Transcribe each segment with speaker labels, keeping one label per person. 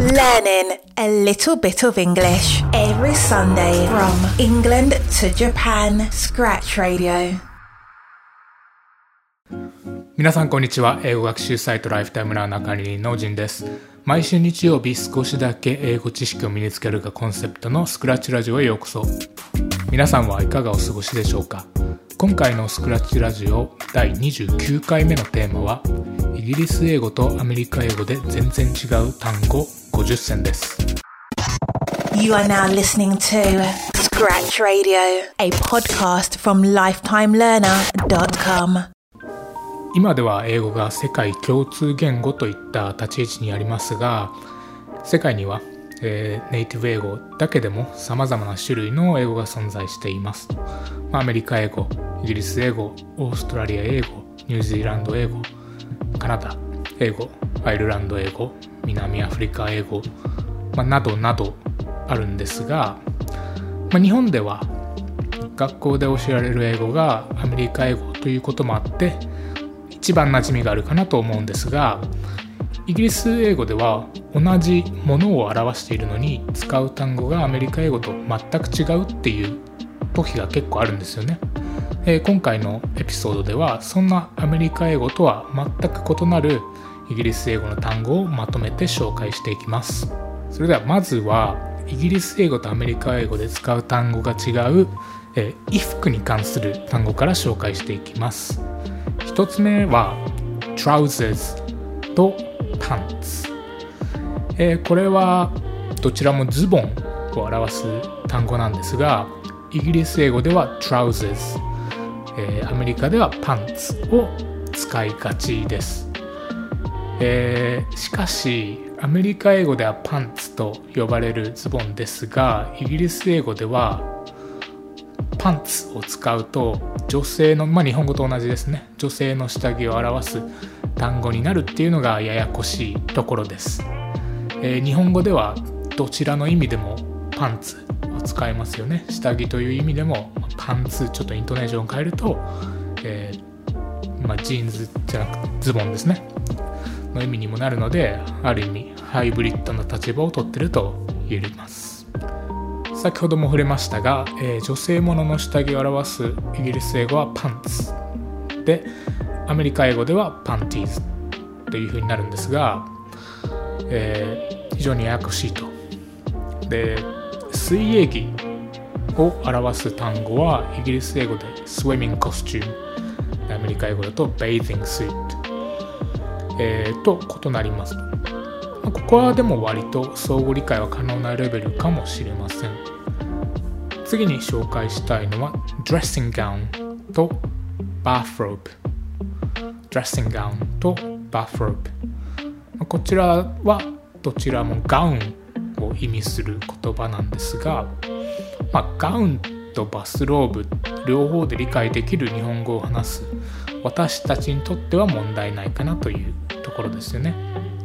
Speaker 1: Learning a little bit of English every Sunday from England to Japan. Scratch Radio.
Speaker 2: 皆さんこんにちは英語学習サイトライフタイムラーナー管理人のジンです毎週日曜日少しだけ英語知識を身につけるがコンセプトのスクラッチラジオへようこそ皆さんはいかがお過ごしでしょうか今回のスクラッチラジオ第29回目のテーマはイギリス英語とアメリカ英語で全然違う単語50選です
Speaker 1: You are now listening to Scratch Radio, a podcast from lifetimelearner.com.
Speaker 2: 今では英語が世界共通言語といった立ち位置にありますが世界には、えーネイティブ英語だけでも様々な種類の英語が存在しています、まあアメリカ英語イギリス英語オーストラリア英語ニュージーランド英語カナダ英語アイルランド英語南アフリカ英語、まあなどなどあるんですが、まあ日本では学校で教えられる英語がアメリカ英語ということもあって一番馴染みがあるかなと思うんですがイギリス英語では同じものを表しているのに使う単語がアメリカ英語と全く違うっていう時が結構あるんですよね。えー今回のエピソードではそんなアメリカ英語とは全く異なるイギリス英語の単語をまとめて紹介していきます。それではまずはイギリス英語とアメリカ英語で使う単語が違う、えー衣服に関する単語から紹介していきます。一つ目は trousers と pants、えーこれはどちらもズボンを表す単語なんですがイギリス英語では trousers、えーアメリカでは pants を使いがちです、えーしかしアメリカ英語ではパンツと呼ばれるズボンですがイギリス英語ではパンツを使うと女性のまあ日本語と同じですね。女性の下着を表す単語になるっていうのがややこしいところです、えー日本語ではどちらの意味でもパンツを使いますよね。下着という意味でもパンツちょっとイントネーションを変えると、えーまあ、ジーンズじゃなくてズボンですね。の意味にもなるのである意味ハイブリッドな立場をとってると言えます。先ほども触れましたが、えー女性ものの下着を表すイギリス英語は pants。でアメリカ英語では pantiesというふうになるんですが、えー非常にややこしいと。で水泳着を表す単語はイギリス英語で swimming costume でアメリカ英語だと bathing s u えーと異なります。と、まあここはでも割と相互理解は可能なレベルかもしれません。次に紹介したいのは dressing gown と bathrobe dressing gown と bathrobe まあこちらはどちらもガウンを意味する言葉なんですが、まあ、ガウンとバスローブ両方で理解できる日本語を話す。私たちにとっては問題ないかなというところですよね。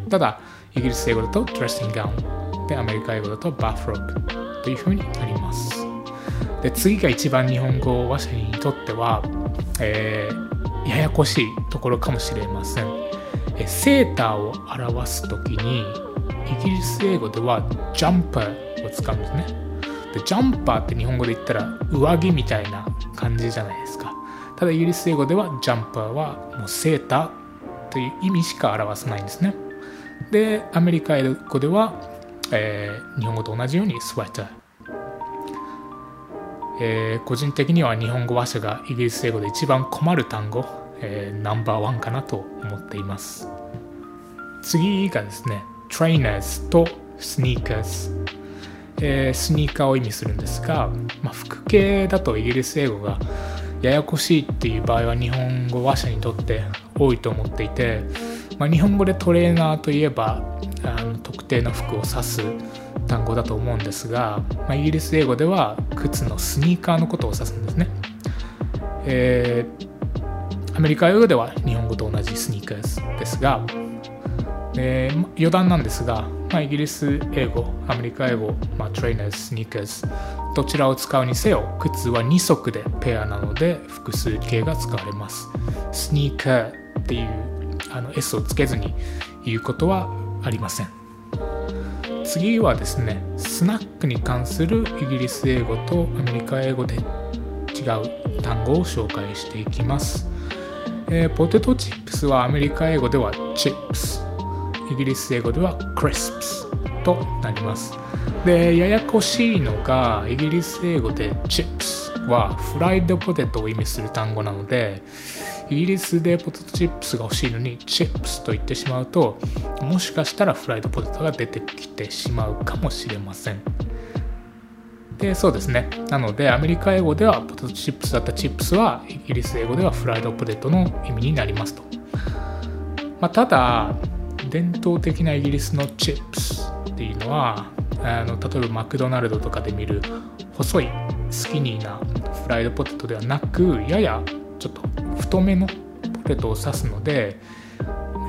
Speaker 2: ただイギリス英語だと dressing gown でアメリカ英語だと bathrobe というふうになります。で次が一番日本語話者にとっては、えーややこしいところかもしれません。えセーターを表す時にイギリス英語ではジャンパーを使うんですね。でジャンパーって日本語で言ったら上着みたいな感じじゃないですか。ただイギリス英語ではジャンパーはもうセーターという意味しか表さないんですね。でアメリカ英語では、えー日本語と同じようにスウェッターえー個人的には日本語話者がイギリス英語で一番困る単語、えーナンバーワンかなと思っています。次がですね trainers と sneakers、えースニーカーを意味するんですが、まあ、服系だとイギリス英語がややこしいっていう場合は日本語話者にとって多いと思っていて、まあ、日本語でトレーナーといえばあの特定の服を指す単語だと思うんですが、まあ、イギリス英語では靴のスニーカーのことを指すんですね。えーアメリカ英語では日本語と同じスニーカーですが、えー余談なんですが、まあ、イギリス英語、アメリカ英語、まあ、トレーナー、スニーカーズ、どちらを使うにせよ、靴は2足でペアなので複数形が使われます。スニーカーっていうあの S をつけずに言うことはありません。次はですねスナックに関するイギリス英語とアメリカ英語で違う単語を紹介していきます、えー、ポテトチップスはアメリカ英語ではチップス。イギリス英語ではクリスプスとなります。でややこしいのがイギリス英語でチップスはフライドポテトを意味する単語なのでイギリスでポテトチップスが欲しいのにチップスと言ってしまうともしかしたらフライドポテトが出てきてしまうかもしれません。でそうですね。なのでアメリカ英語ではポテトチップスだったチップスはイギリス英語ではフライドポテトの意味になりますと、まあ、ただ伝統的なイギリスのチップスっていうのはあの例えばマクドナルドとかで見る細いスキニーなフライドポテトではなくややちょっと太めのポテトを指すので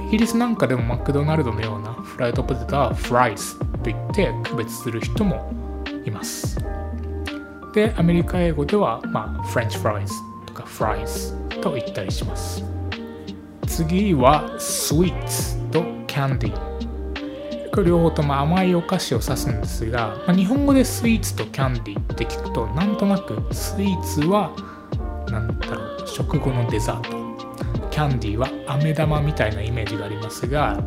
Speaker 2: イギリスなんかでもマクドナルドのようなフライドポテトはフライズと言って区別する人もいます。でアメリカ英語では、まあ、フレンチフライズとかフライズと言ったりします。次はスイーツとキャンディーこれ両方とも甘いお菓子を指すんですが、まあ、日本語でスイーツとキャンディーって聞くとなんとなくスイーツは何だろう。食後のデザート。キャンディーは飴玉みたいなイメージがありますが、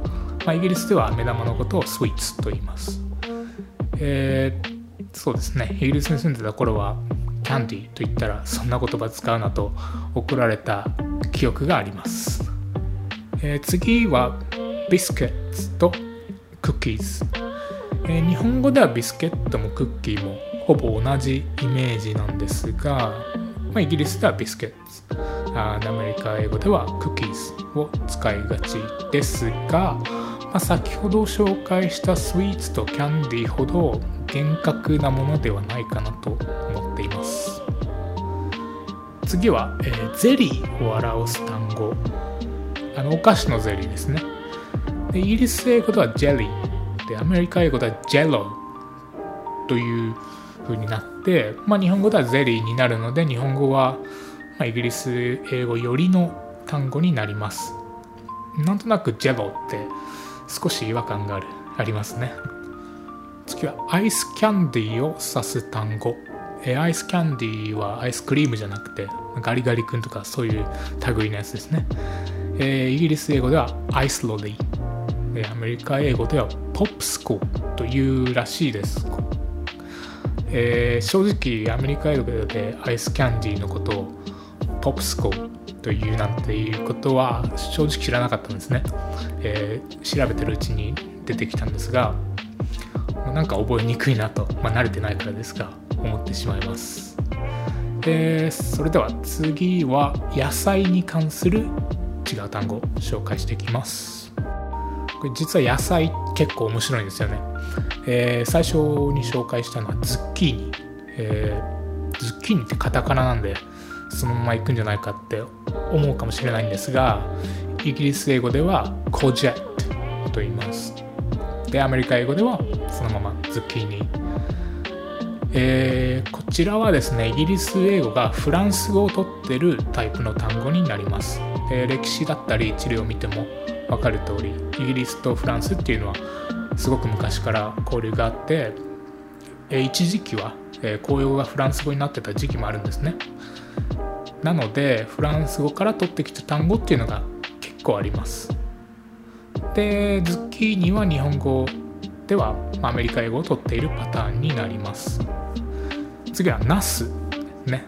Speaker 2: まあ、イギリスでは飴玉のことをスイーツと言います、えー、そうですね。イギリスに住んでた頃はキャンディーと言ったらそんな言葉使うなと怒られた記憶があります、えー、次はビスケッツとクッキーズ、えー、日本語ではビスケットもクッキーもほぼ同じイメージなんですがまあ、イギリスではビスケットアメリカ英語ではクッキーズを使いがちですが、まあ、先ほど紹介したスイーツとキャンディーほど厳格なものではないかなと思っています。次は、えー、ゼリーを表す単語。あのお菓子のゼリーですね。でイギリス英語ではジェリー。でアメリカ英語ではジェロ。という風になって、まあ、日本語ではゼリーになるので日本語は、まイギリス英語よりの単語になります。なんとなくジェロって少し違和感があるありますね。次はアイスキャンディーを指す単語。えアイスキャンディーはアイスクリームじゃなくてガリガリ君とかそういう類のやつですね、えー、イギリス英語ではアイスロリーアメリカ英語ではポップスコというらしいです。えー、正直アメリカ英語でアイスキャンディーのことをポップスコというなんていうことは正直知らなかったんですね、えー、調べてるうちに出てきたんですがなんか覚えにくいなと、まあ、慣れてないからですが思ってしまいます、えー、それでは次は野菜に関する違う単語紹介していきます。これ実は野菜結構面白いんですよね。えー、最初に紹介したのはズッキーニ、えー、ズッキーニってカタカナなんでそのまま行くんじゃないかって思うかもしれないんですがイギリス英語ではコジェットと言います。でアメリカ英語ではそのままズッキーニ。えー、こちらはですねイギリス英語がフランス語をとってるタイプの単語になります、え歴史だったり地理を見ても分かる通りイギリスとフランスっていうのはすごく昔から交流があって、え一時期は、え公用がフランス語になってた時期もあるんですね。なのでフランス語から取ってきた単語っていうのが結構あります。でズッキーニは日本語ではアメリカ英語を取っているパターンになります。次はナスね。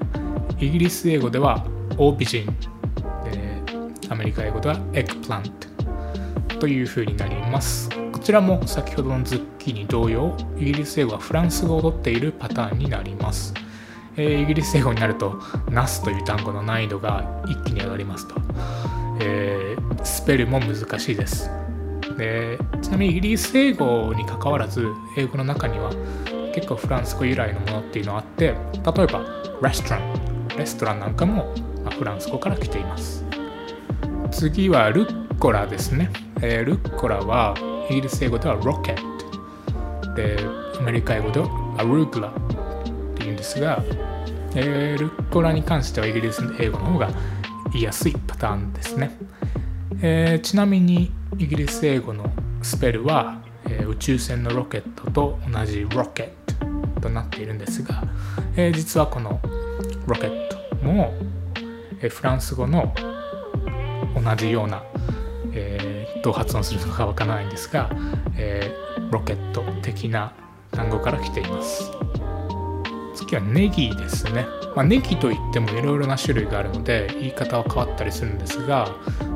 Speaker 2: イギリス英語では aubergine。アメリカ英語では eggplant。というふうになります。こちらも先ほどのズッキーニ同様イギリス英語はフランス語を取っているパターンになります、えー、イギリス英語になるとナスという単語の難易度が一気に上がりますと、えー、スペルも難しいです。でちなみにイギリス英語にかかわらず英語の中には結構フランス語由来のものっていうのがあって例えばレストランレストランなんかもフランス語から来ています。次はルッコラですね、えー、ルッコラはイギリス英語ではロケット。でアメリカ英語ではアルグラっていうんですが、えー、ルッコラに関してはイギリス英語の方が言いやすいパターンですね、えー、ちなみにイギリス英語のスペルは、えー、打宙船のロケットと同じロケットとなっているんですが、え、実はこのロケットも、え、フランス語の同じような、どう発音するのかわからないんですが、えー、ロケット的な単語から来ています。次はネギですね、まあ、ネギといってもいろいろな種類があるので言い方は変わったりするんですが、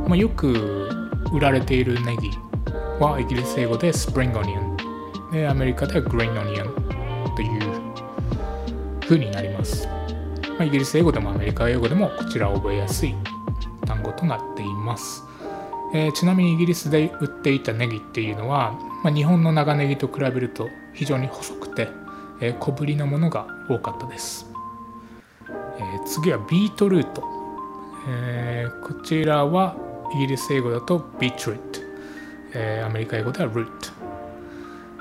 Speaker 2: まあ、よく売られているネギはイギリス英語でスプリングオニオンでアメリカではグリーンオニオンという風になります、まあ、イギリス英語でもアメリカ英語でもこちらを覚えやすい単語となっています、えー、ちなみにイギリスで売っていたネギっていうのは、まあ、日本の長ネギと比べると非常に細くて、えー、小ぶりなものが多かったです、えー、次はビートルート、え、こちらはイギリス英語だとビートルート、え、アメリカ英語ではルート、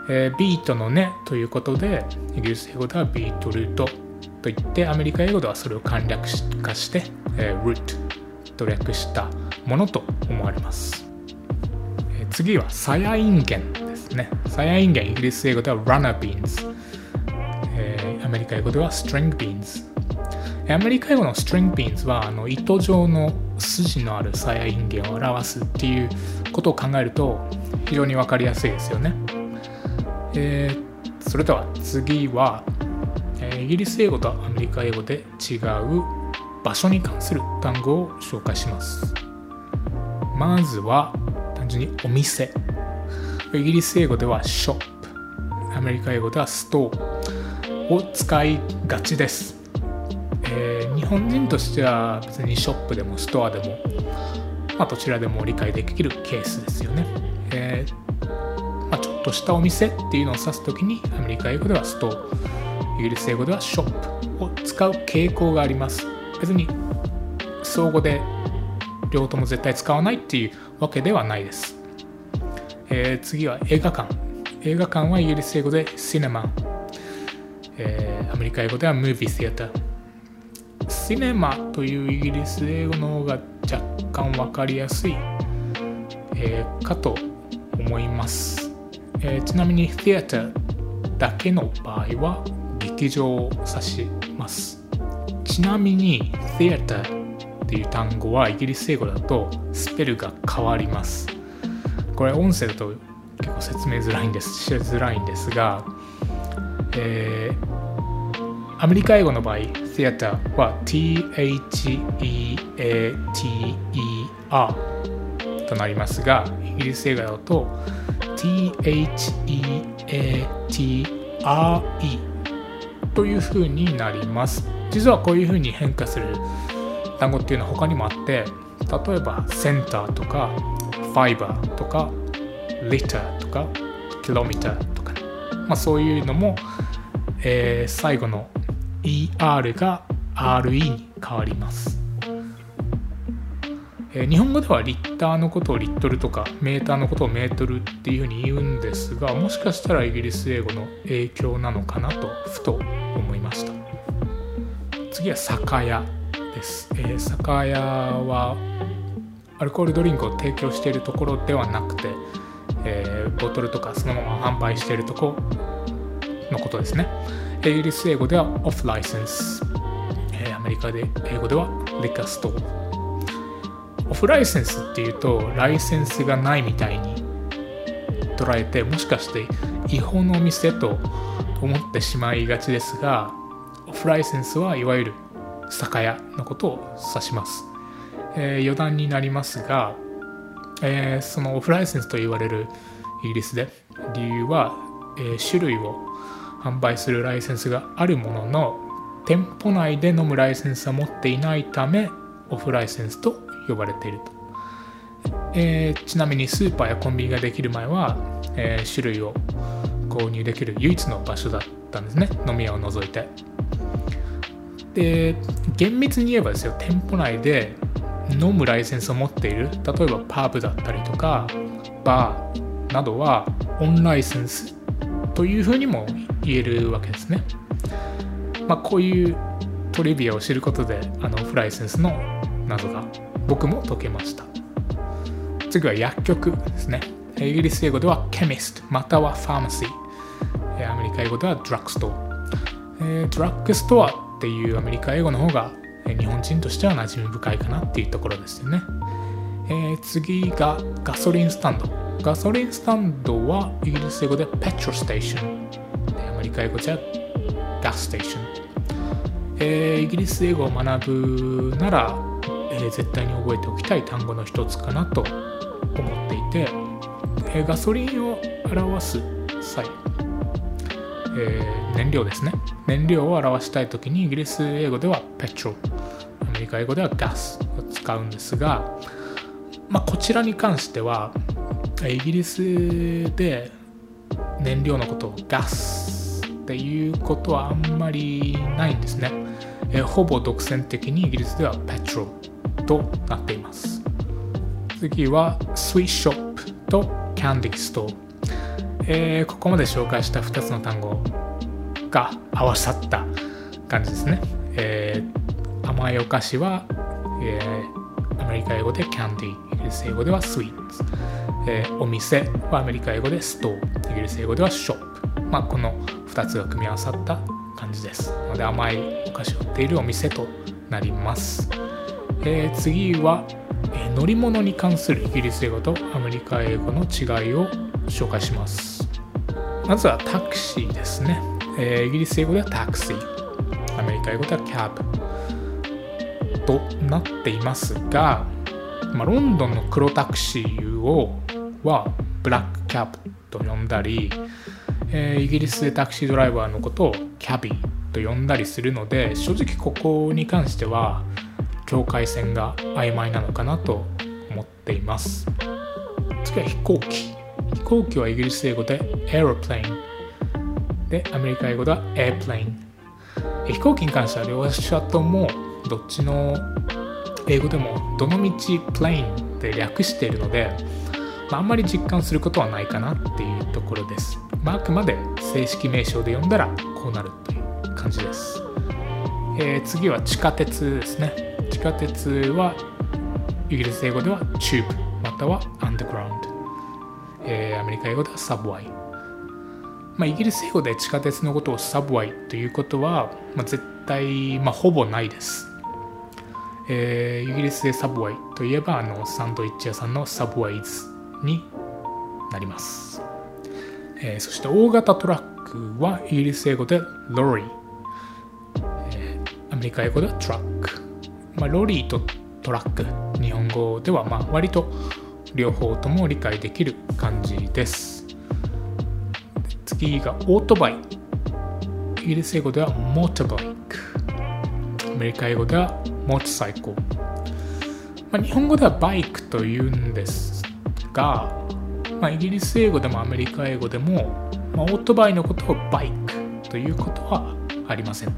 Speaker 2: え、ビートのねということでイギリス英語ではビートルートと言ってアメリカ英語ではそれを簡略化して、えー、ルート。と略したものと思われます、え、次はサヤインゲンですねサヤインゲンイギリス英語ではラナービーンズ、えー、アメリカ英語ではストリングビーンズアメリカ英語のストリングビーンズはあの糸状の筋のあるサヤインゲンを表すっていうことを考えると非常に分かりやすいですよね。えー、それでは次は、イギリス英語とアメリカ英語で違う場所に関する単語を紹介します。まずは単純にお店。イギリス英語ではショップ。アメリカ英語ではストーを使いがちです。えー、日本人としては別にショップでもストアでも、まあ、どちらでも理解できるケースですよね。えー、まあ、ちょっとしたお店っていうのを指す時にアメリカ英語ではストアイギリス英語ではショップを使う傾向があります。別に相互で両方とも絶対使わないっていうわけではないです。えー、次は映画館。映画館はイギリス英語でシネマ。えー、アメリカ英語ではムービーシアター。シネマというイギリス英語の方が若干分かりやすい、えー、かと思います、えー、ちなみに theater だけの場合は劇場を指しますちなみに theater っていう単語はイギリス英語だとスペルが変わりますこれ音声だと結構説明づらいんですしづらいんですが、えー、アメリカ英語の場合 theater は theater となりますが、イギリス映画だと theatre という風になります。実はこういう風に変化する単語っていうのは他にもあって、例えばセンターとかファイバーとかリターとかキロミターとか、まあ、そういうのも、えー、最後の ER が RE に変わります、えー、日本語ではリッターのことをリットルとかメーターのことをメートルっていうふうに言うんですがもしかしたらイギリス英語の影響なのかなとふと思いました。次は酒屋。です、えー、酒屋はアルコールドリンクを提供しているところではなくて、えー、ボトルとかそのまま販売しているところのことですね。イギリス英語ではオフライセンス、えー、アメリカで英語ではリカストオフライセンスっていうとライセンスがないみたいに捉えてもしかして違法のお店と思ってしまいがちですがオフライセンスはいわゆる酒屋のことを指します、えー、余談になりますが、えー、そのオフライセンスと言われるイギリスで理由は、えー、種類を販売するライセンスがあるものの店舗内で飲むライセンスは持っていないためオフライセンスと呼ばれていると、えー、ちなみにスーパーやコンビニができる前は、えー、種類を購入できる唯一の場所だったんですね。飲み屋を除いて。で厳密に言えばですよ店舗内で飲むライセンスを持っている例えばパーブだったりとかバーなどはオンライセンスというふうにも言えるわけですね。まあ、こういうトリビアを知ることであのフライセンスの謎が僕も解けました。次は薬局ですね。イギリス英語では chemist または pharmacy アメリカ英語では drugstore ドラッグストアっていうアメリカ英語の方が日本人としては馴染み深いかなっていうところですよね、えー、次がガソリンスタンド。ガソリンスタンドはイギリス英語で petrol station アメリカ英語じゃ gas station えー、イギリス英語を学ぶなら、えー、絶対に覚えておきたい単語の一つかなと思っていて、え、ガソリンを表す際、え燃料ですね。燃料を表したい時にイギリス英語では petrol アメリカ英語では gas を使うんですが、まあ、こちらに関してはイギリスで燃料のことをガスっていうことはあんまりないんですね。えほぼ独占的にイギリスではペトロとなっています。次はスイーショップとキャンディストー、えー、ここまで紹介した2つの単語が合わさった感じですね、えー、甘いお菓子は、えー、アメリカ英語でキャンディイギリス英語ではスイーツ、えー、お店はアメリカ英語でストーイギリス英語ではショップまあこの2つが組み合わさった感じです。ので甘いお菓子を売っているお店となります、えー、次は、えー、乗り物に関するイギリス英語とアメリカ英語の違いを紹介します。まずはタクシーですね、えー、イギリス英語ではタクシー。アメリカ英語ではキャブ。となっていますが、まあ、ロンドンの黒タクシーをはブラックキャブと呼んだりえー、イギリスでタクシードライバーのことをキャビーと呼んだりするので正直ここに関しては境界線が曖昧なのかなと思っています。次は飛行機。飛行機はイギリス英語で aeroplane でアメリカ英語では airplane 飛行機に関しては両者ともどっちの英語でもどのみち plane で略しているので、まあ、あんまり実感することはないかなっていうところです。まあ、あくまで正式名称で呼んだらこうなるという感じです、えー、次は地下鉄ですね。地下鉄はイギリス英語ではチューブまたはアンダーグラウンド、えー、アメリカ英語ではサブワイ。まあ、イギリス英語で地下鉄のことをサブワイということは、まあ、絶対、まあ、ほぼないです、えー、イギリスでサブワイといえばあのサンドイッチ屋さんのサブワイズになります。えー、そして大型トラックはイギリス英語でロリー、えー、アメリカ英語ではトラック、まあ、ロリーとトラック。日本語ではまあ割と両方とも理解できる感じです次がオートバイイギリス英語ではモーターバイクアメリカ英語ではモートサイクル、まあ、日本語ではバイクというんですがまあ、イギリス英語でもアメリカ英語でも、まあ、オートバイのことをバイクということはありません。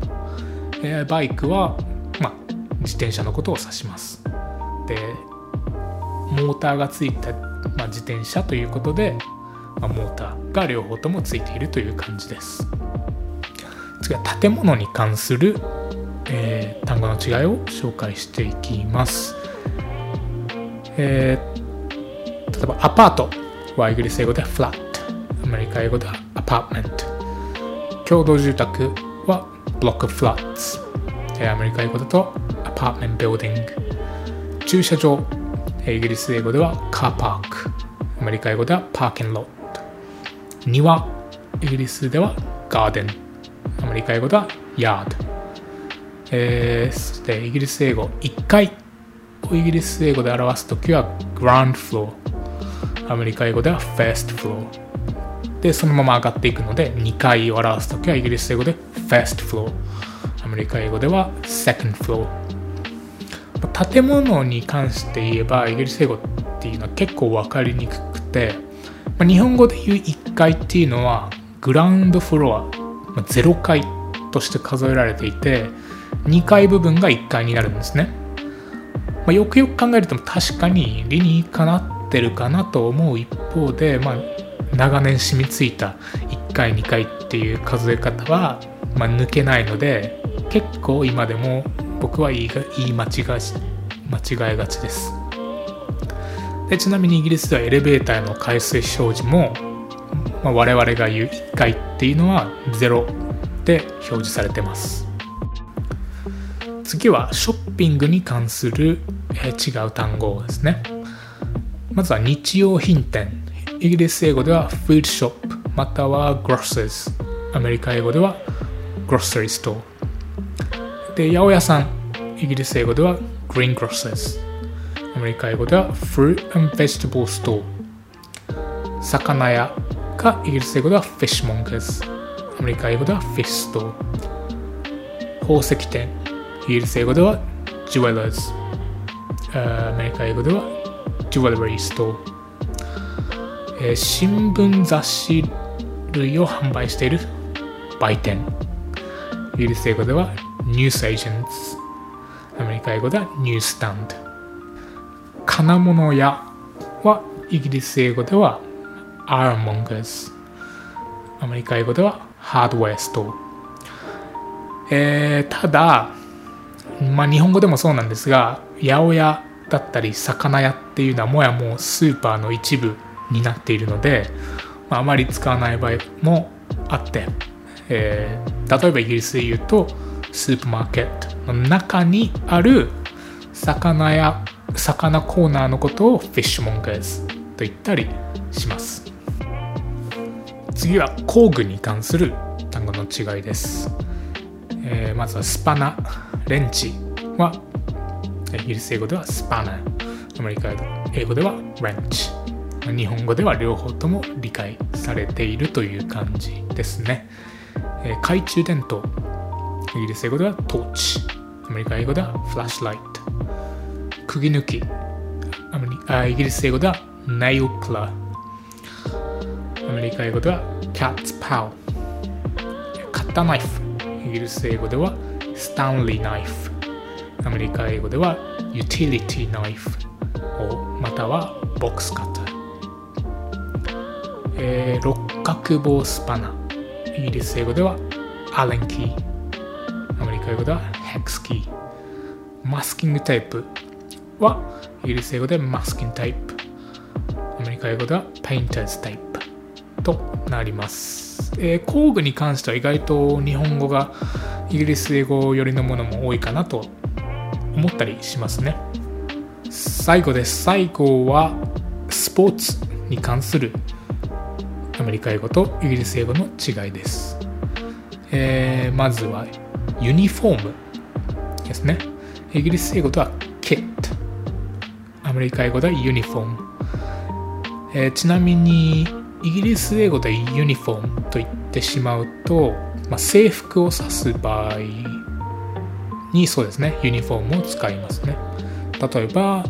Speaker 2: えー、バイクは、まあ、自転車のことを指します。で、モーターがついた、まあ、自転車ということで、まあ、モーターが両方ともついているという感じです。次は建物に関する、えー、単語の違いを紹介していきます。えー、例えばアパートはイギリス英語で flat アメリカ英語では apartment 共同住宅は block of flats アメリカ英語だと apartment building 駐車場イギリス英語では car park アメリカ英語では parking lot 庭イギリスでは garden アメリカ英語では yard えー、そしてイギリス英語1階をイギリス英語で表すときは ground floor アメリカ英語では first floor でそのまま上がっていくので2階を表すときはイギリス英語で first floor アメリカ英語では second floor 建物に関して言えばイギリス英語っていうのは結構分かりにくくて、まあ、日本語で言う1階っていうのはグラウンドフロア、まあ、0階として数えられていて2階部分が1階になるんですね、まあ、よくよく考えると確かに理にかなってるかなと思う一方で、まあ、長年染みついた1回2回っていう数え方は、まあ、抜けないので結構今でも僕は言い言い間違い間違えがちです。でちなみにイギリスではエレベーターの回数表示も、まあ、我々が言う1回っていうのは0で表示されてます。次はショッピングに関する、え、違う単語ですね。まずは日用品店。イギリス英語では food shop または grocers アメリカ英語では grocery store で八百屋さん。イギリス英語では green grocers アメリカ英語では fruit and vegetable store 魚屋かイギリス英語では fishmongers アメリカ英語では fish store 宝石店イギリス英語では jewelers アメリカ英語では jewelry store えー、新聞雑誌類を販売している売店イギリス英語では news agents アメリカ英語では newsstand 金物屋はイギリス英語では ironmongers アメリカ英語では hardware store えー、ただ、まあ、日本語でもそうなんですが八百屋だったり魚屋っていうのはもやもうスーパーの一部になっているので、まあ、あまり使わない場合もあって、えー、例えばイギリスで言うとスーパーマーケット。の中にある魚や魚コーナーのことをフィッシュモンガーズと言ったりします。次は工具に関する単語の違いです、えー、まずはスパナレンチはイギリス英語ではスパナ。アメリカ英語ではレンチ。日本語では両方とも理解されているという感じですね、えー、懐中電灯。イギリス英語ではトーチ。アメリカ英語ではフラッシュライト。釘抜き。アメリあイギリス英語ではナイルプラ。アメリカ英語ではキャッツパウ。カッターナイフ。イギリス英語ではスタンリーナイフ。アメリカ英語ではユーティリティナイフ。またはボックスカッター。えー、六角棒スパナ。イギリス英語では Allen key。英語では hex key。マスキングテープはイギリス英語で masking tape。アメリカ英語では painter's tape となります、えー、工具に関しては意外と日本語がイギリス英語寄りのものも多いかなと思ったりしますね。最後です。最後はスポーツに関するアメリカ英語とイギリス英語の違いです、えー、まずはユニフォームですね。イギリス英語では kit アメリカ英語ではユニフォーム、えー、ちなみにイギリス英語でユニフォームと言ってしまうと、まあ、制服を指す場合にそうですねユニフォームを使いますね。例えば、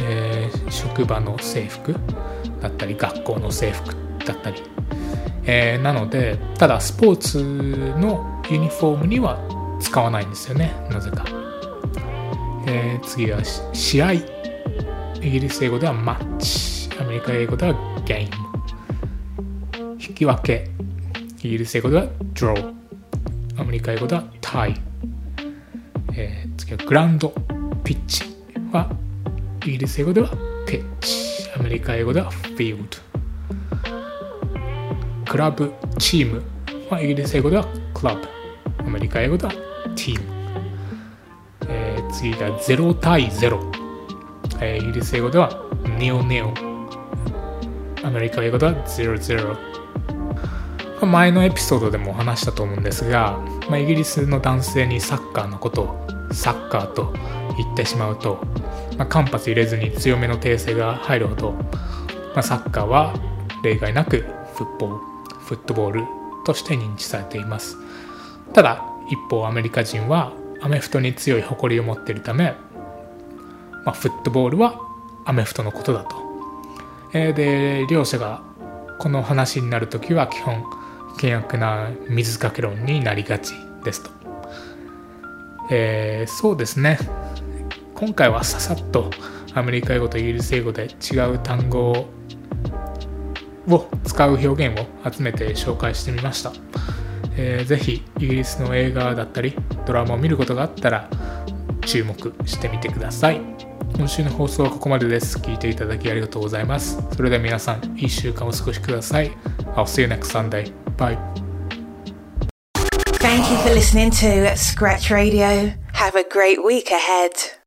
Speaker 2: えー、職場の制服だったり学校の制服だったり、えー、なのでただスポーツのユニフォームには使わないんですよね。なぜか、えー、次は試合。イギリス英語ではマッチ。アメリカ英語ではゲーム引き分け。イギリス英語ではドロー。アメリカ英語ではタイ、えー、次はグラウンドピッチはイギリス英語ではピッチ。アメリカ英語ではフィールド。クラブチームはイギリス英語ではクラブ。アメリカ英語ではティーム、えー、次が0対0、えー、イギリス英語ではネオネオ。アメリカ英語では00前のエピソードでも話したと思うんですが、まあ、イギリスの男性にサッカーのことをサッカーと言ってしまうと、まあ、間髪入れずに強めの訂正が入るほど、まあ、サッカーは例外なくフットボーフットボールとして認知されています。ただ一方アメリカ人はアメフトに強い誇りを持っているため、まあ、フットボールはアメフトのことだと、えー、で両者がこの話になる時は基本険悪な水かけ論になりがちですと、えー、そうですね。今回はささっとアメリカ英語とイギリス英語で違う単語をを使う表現を集めて紹介してみました、えー、ぜひイギリスの映画だったりドラマを見ることがあったら注目してみてください。今週の放送はここまでです。聞いていただきありがとうございます。それでは皆さんいい週間をお過ごしください。I'll see you next Sunday. Bye.
Speaker 1: Thank you for listening to Scratch Radio. Have a great week ahead.